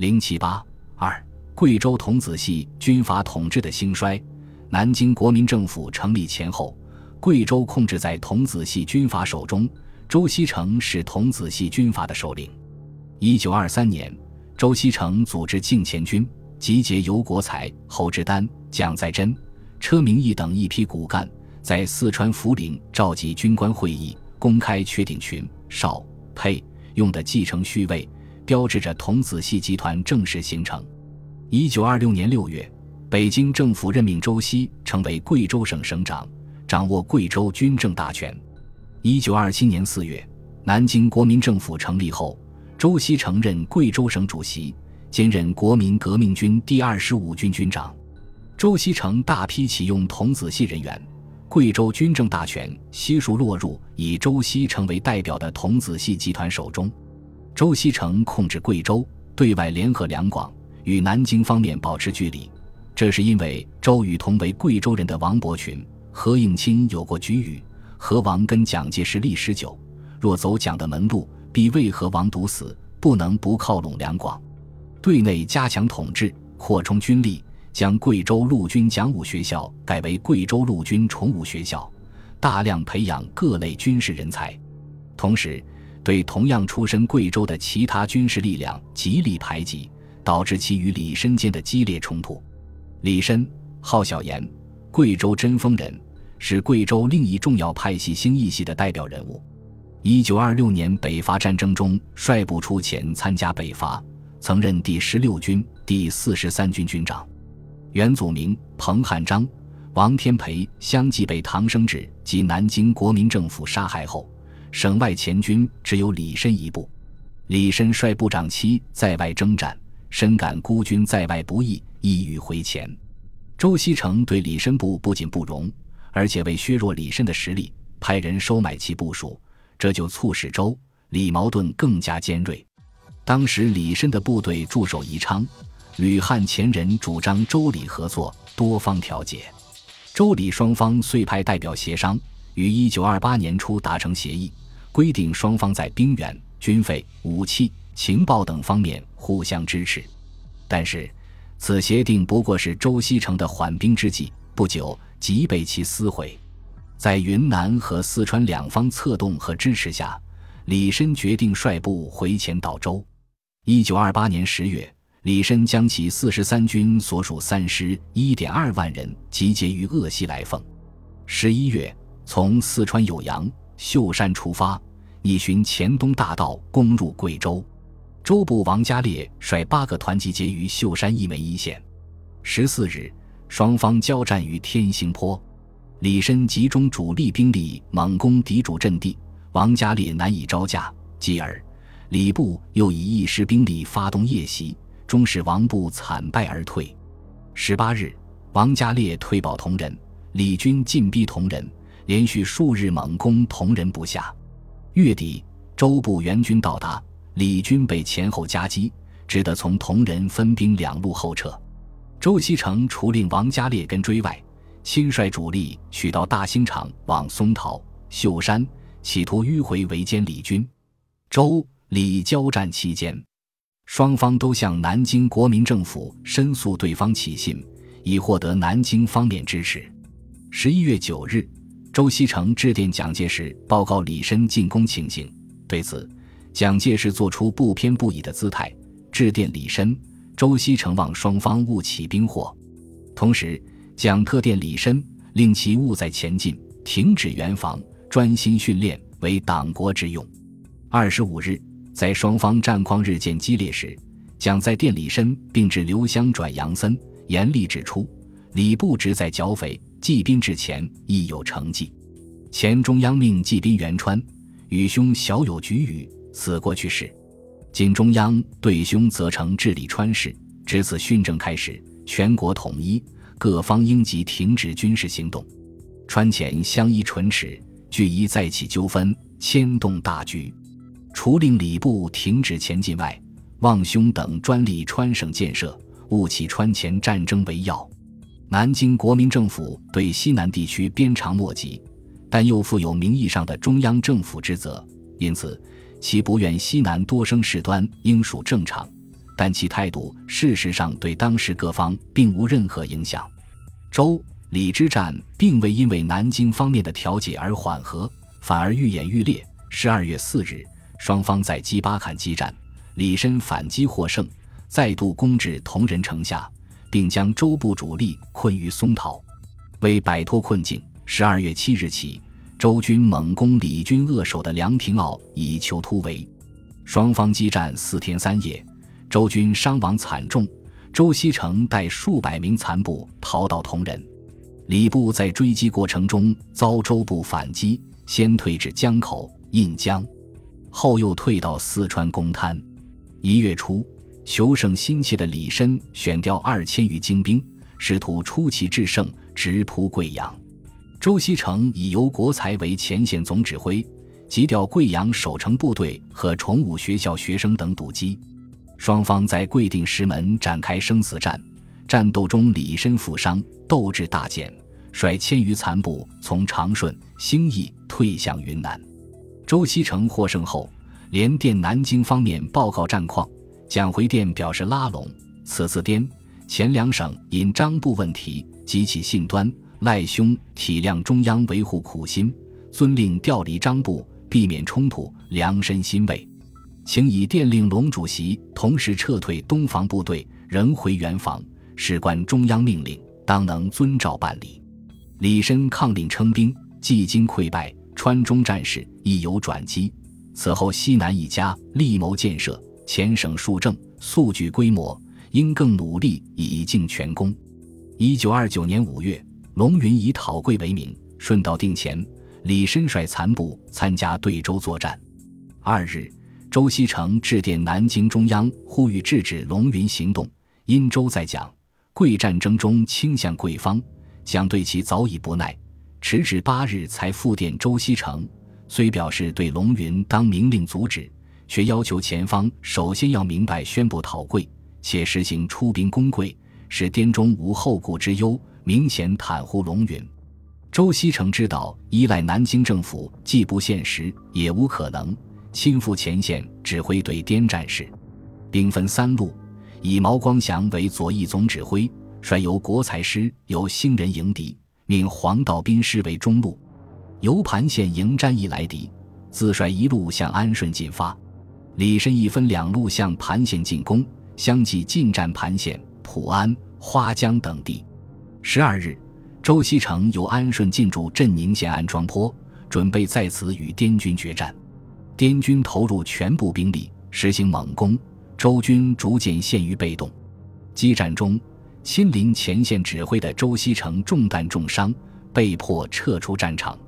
零七八二，贵州童子系军阀统治的兴衰。南京国民政府成立前后，贵州控制在童子系军阀手中，周锡成是童子系军阀的首领。一九二三年，周锡成组织敬前军，集结尤国才、侯志丹、蒋在珍、车明义等一批骨干，在四川涪陵召集军官会议，公开确定群、少、配用的继承序位。标志着童子系集团正式形成。一九二六年六月，北京政府任命周锡成为贵州省省长，掌握贵州军政大权。一九二七年四月，南京国民政府成立后，周锡成任贵州省主席，兼任国民革命军第二十五军军长。周锡成大批启用童子系人员，贵州军政大权悉数落入以周锡成为代表的童子系集团手中。周锡成控制贵州，对外联合两广，与南京方面保持距离。这是因为周与同为贵州人的王伯群、何应钦有过局语：“何王跟蒋介石历史久，若走蒋的门路，必为何王毒死，不能不靠拢两广。”对内加强统治，扩充军力，将贵州陆军讲武学校改为贵州陆军重武学校，大量培养各类军事人才，同时。对同样出身贵州的其他军事力量极力排挤，导致其与李申间的激烈冲突。李申，号小岩，贵州贞丰人，是贵州另一重要派系兴义系的代表人物。一九二六年北伐战争中率部出前参加北伐，曾任第十六军第四十三军军长。袁祖明、彭汉章、王天培相继被唐生智及南京国民政府杀害后。省外前军只有李绅一部，李绅率部长期在外征战，深感孤军在外不易，意欲回前。周锡成对李绅部不仅不容，而且为削弱李绅的实力，派人收买其部署，这就促使周李矛盾更加尖锐。当时李绅的部队驻守宜昌，吕汉前人主张周李合作，多方调解，周李双方遂派代表协商，于一九二八年初达成协议。规定双方在兵员、军费、武器、情报等方面互相支持，但是此协定不过是周锡成的缓兵之计，不久即被其撕毁。在云南和四川两方策动和支持下，李申决定率部回前岛州。一九二八年十月，李申将其四十三军所属三师一点二万人集结于鄂西来凤。十一月，从四川酉阳。秀山出发，逆循黔东大道攻入贵州。周部王家烈率八个团集结于秀山一门一线。十四日，双方交战于天兴坡。李申集中主力兵力猛攻敌主阵地，王家烈难以招架。继而，李部又以一师兵力发动夜袭，终使王部惨败而退。十八日，王家烈退保同仁，李军进逼同仁。连续数日猛攻同仁不下，月底周部援军到达，李军被前后夹击，只得从同仁分兵两路后撤。周锡成除令王家烈跟追外，亲率主力取到大兴场往松桃、秀山，企图迂回围歼李军。周李交战期间，双方都向南京国民政府申诉对方起信，以获得南京方面支持。十一月九日。周锡成致电蒋介石，报告李申进攻情形。对此，蒋介石做出不偏不倚的姿态，致电李申、周锡成望双方勿起兵祸。同时，蒋特电李申，令其勿再前进，停止援防，专心训练，为党国之用。二十五日，在双方战况日渐激烈时，蒋在电李申，并致刘湘转杨森，严厉指出李部直在剿匪。季宾至前亦有成绩，前中央命季宾援川，与兄小有局语，此过去式。今中央对兄则成治理川事，至此训政开始，全国统一，各方应即停止军事行动。川前相依唇齿，俱宜再起纠纷，牵动大局。除令礼部停止前进外，望兄等专利川省建设，勿起川前战争为要。南京国民政府对西南地区鞭长莫及，但又负有名义上的中央政府之责，因此其不愿西南多生事端，应属正常。但其态度事实上对当时各方并无任何影响。周李之战并未因为南京方面的调解而缓和，反而愈演愈烈。十二月四日，双方在基巴坎激战，李申反击获胜，再度攻至同仁城下，并将周部主力困于松桃。为摆脱困境，十二月七日起，周军猛攻李军扼守的梁廷坳，以求突围。双方激战四天三夜，周军伤亡惨重。周锡成带数百名残部逃到铜仁，李部在追击过程中遭周部反击，先退至江口、印江，后又退到四川公滩。一月初，求胜心切的李绅选调二千余精兵，试图出奇制胜，直扑贵阳。周锡成以由国才为前线总指挥，急调贵阳守城部队和崇武学校学生等堵击。双方在贵定石门展开生死战，战斗中李绅负伤，斗志大减，率千余残部从长顺、兴义退向云南。周锡成获胜后，连电南京方面报告战况。蒋回电表示拉拢，此次滇黔两省因张部问题激起信端，赖兄体谅中央维护苦心，遵令调离张部，避免冲突，良深欣慰。请以电令龙主席同时撤退东防部队，仍回原防，事关中央命令，当能遵照办理。李深抗令称兵，既经溃败，川中战事亦有转机。此后西南一家力谋建设，前省数政素具规模，应更努力以尽全功。一九二九年五月，龙云以讨桂为名，顺道定前，李申率残部参加对周作战。二日。周锡成致电南京中央，呼吁制止龙云行动。因周在讲桂战争中倾向贵方，蒋对其早已不耐，迟至八日才复电周锡成。虽表示对龙云当明令阻止，却要求前方首先要明白宣布讨贵，且实行出兵攻贵，使滇中无后顾之忧，明显袒护龙云。周锡成知道依赖南京政府既不现实，也无可能。亲赴前线指挥对滇战事，兵分三路，以毛光祥为左翼总指挥，率由国才师由兴仁迎敌，命黄道斌师为中路，由盘县迎战役来敌，自率一路向安顺进发。李深一分两路向盘县进攻，相继进占盘县、普安、花江等地。十二日，周锡成由安顺进驻镇宁县安庄坡，准备在此与滇军决战。滇军投入全部兵力，实行猛攻，周军逐渐陷于被动。激战中，亲临前线指挥的周锡成中弹重伤，被迫撤出战场。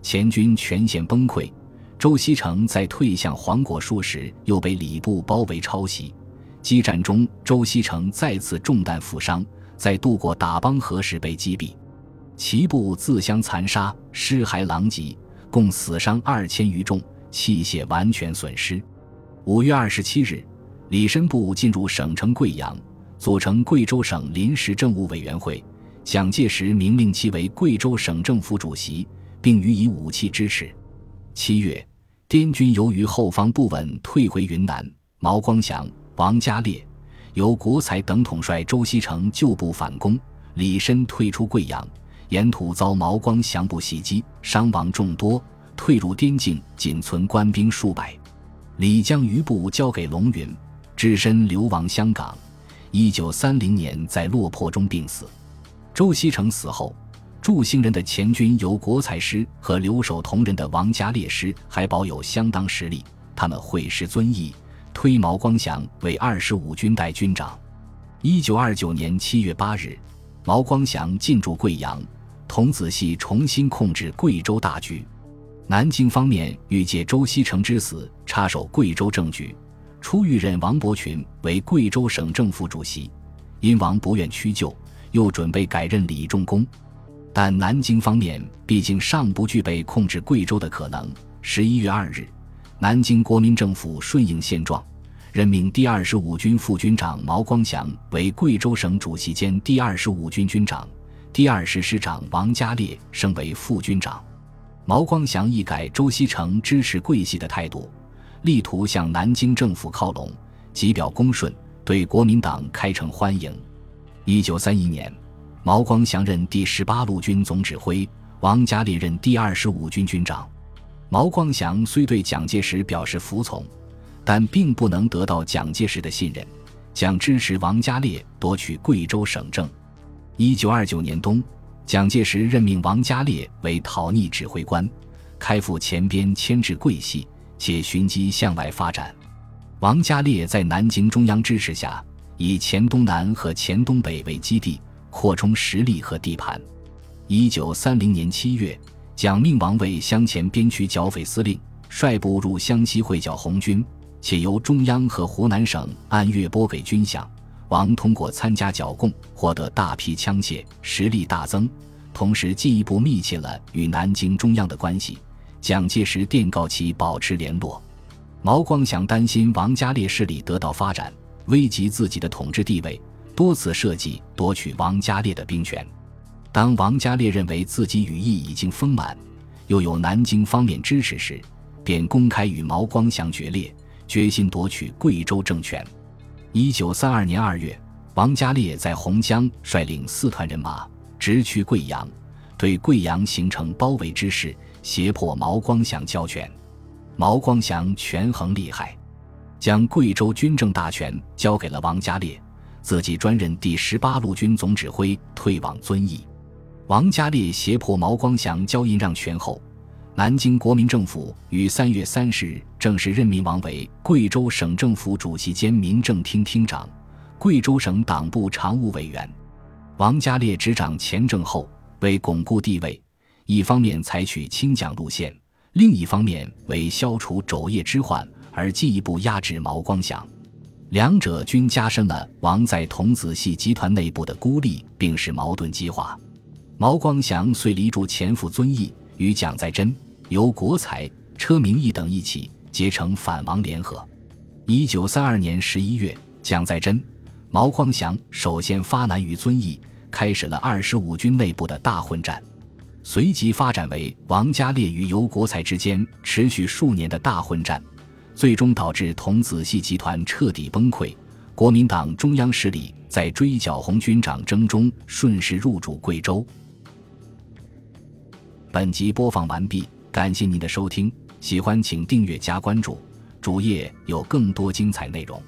前军全线崩溃，周锡成在退向黄果树时又被礼部包围抄袭。激战中，周锡成再次中弹负伤，在渡过打帮河时被击毙，其部自相残杀，尸骸狼藉，共死伤二千余众。器械完全损失。五月二十七日，李申部进入省城贵阳，组成贵州省临时政务委员会。蒋介石明令其为贵州省政府主席，并予以武器支持。七月，滇军由于后方不稳，退回云南。毛光祥、王家烈由国才等统帅周锡成旧部反攻，李绅退出贵阳，沿途遭毛光祥部袭击，伤亡众多。退入滇境，仅存官兵数百。李将余部交给龙云，只身流亡香港。一九三零年在落魄中病死。周锡成死后，驻兴人的前军由国才师和留守同仁的王家烈师还保有相当实力。他们会师遵义，推毛光祥为二十五军代军长。一九二九年七月八日，毛光祥进驻贵阳，童子系重新控制贵州大局。南京方面欲借周锡成之死插手贵州政局，初欲任王伯群为贵州省政府主席，因王不愿屈就，又准备改任李仲公。但南京方面毕竟尚不具备控制贵州的可能。十一月二日，南京国民政府顺应现状，任命第二十五军副军长毛光祥为贵州省主席兼第二十五军军长，第二师师长王家烈升为副军长。毛光祥一改周锡成支持桂系的态度，力图向南京政府靠拢，即表恭顺，对国民党开诚欢迎。一九三一年，毛光祥任第十八路军总指挥，王家烈任第二十五军军长。毛光祥虽对蒋介石表示服从，但并不能得到蒋介石的信任，将支持王家烈夺取贵州省政。一九二九年冬，蒋介石任命王家烈为讨逆指挥官，开赴前边牵制桂系，且寻机向外发展。王家烈在南京中央支持下，以黔东南和黔东北为基地，扩充实力和地盘。一九三零年七月。蒋命王为湘黔边区剿匪司令，率部入湘西会剿红军，且由中央和湖南省按月拨给军饷。王通过参加剿共，获得大批枪械，实力大增，同时进一步密切了与南京中央的关系。蒋介石电告其保持联络。毛光祥担心王家烈势力得到发展，危及自己的统治地位，多次设计夺取王家烈的兵权。当王家烈认为自己羽翼已经丰满，又有南京方面支持时，便公开与毛光祥决裂，决心夺取贵州政权。一九三二年二月，王家烈在洪江率领四团人马直趋贵阳，对贵阳形成包围之势，胁迫毛光祥交权。毛光祥权衡利害，将贵州军政大权交给了王家烈，自己专任第十八路军总指挥，退往遵义。王家烈胁迫毛光祥交印让权后，南京国民政府于三月三十日正式任命王为贵州省政府主席兼民政厅厅长、贵州省党部常务委员。王家烈执掌前政后，为巩固地位，一方面采取亲蒋路线，另一方面为消除肘腋之患而进一步压制毛光祥，两者均加深了王在童子系集团内部的孤立，并使矛盾激化。毛光祥遂离驻前赴遵义，与蒋在珍、由国才、车明义等一起结成反王联合。一九三二年十一月，蒋在珍、毛光祥首先发难于遵义，开始了二十五军内部的大混战，随即发展为王家烈与尤国才之间持续数年的大混战，最终导致童子系集团彻底崩溃。国民党中央势力在追剿红军长征中顺势入主贵州。本集播放完毕，感谢您的收听，喜欢请订阅加关注，主页有更多精彩内容。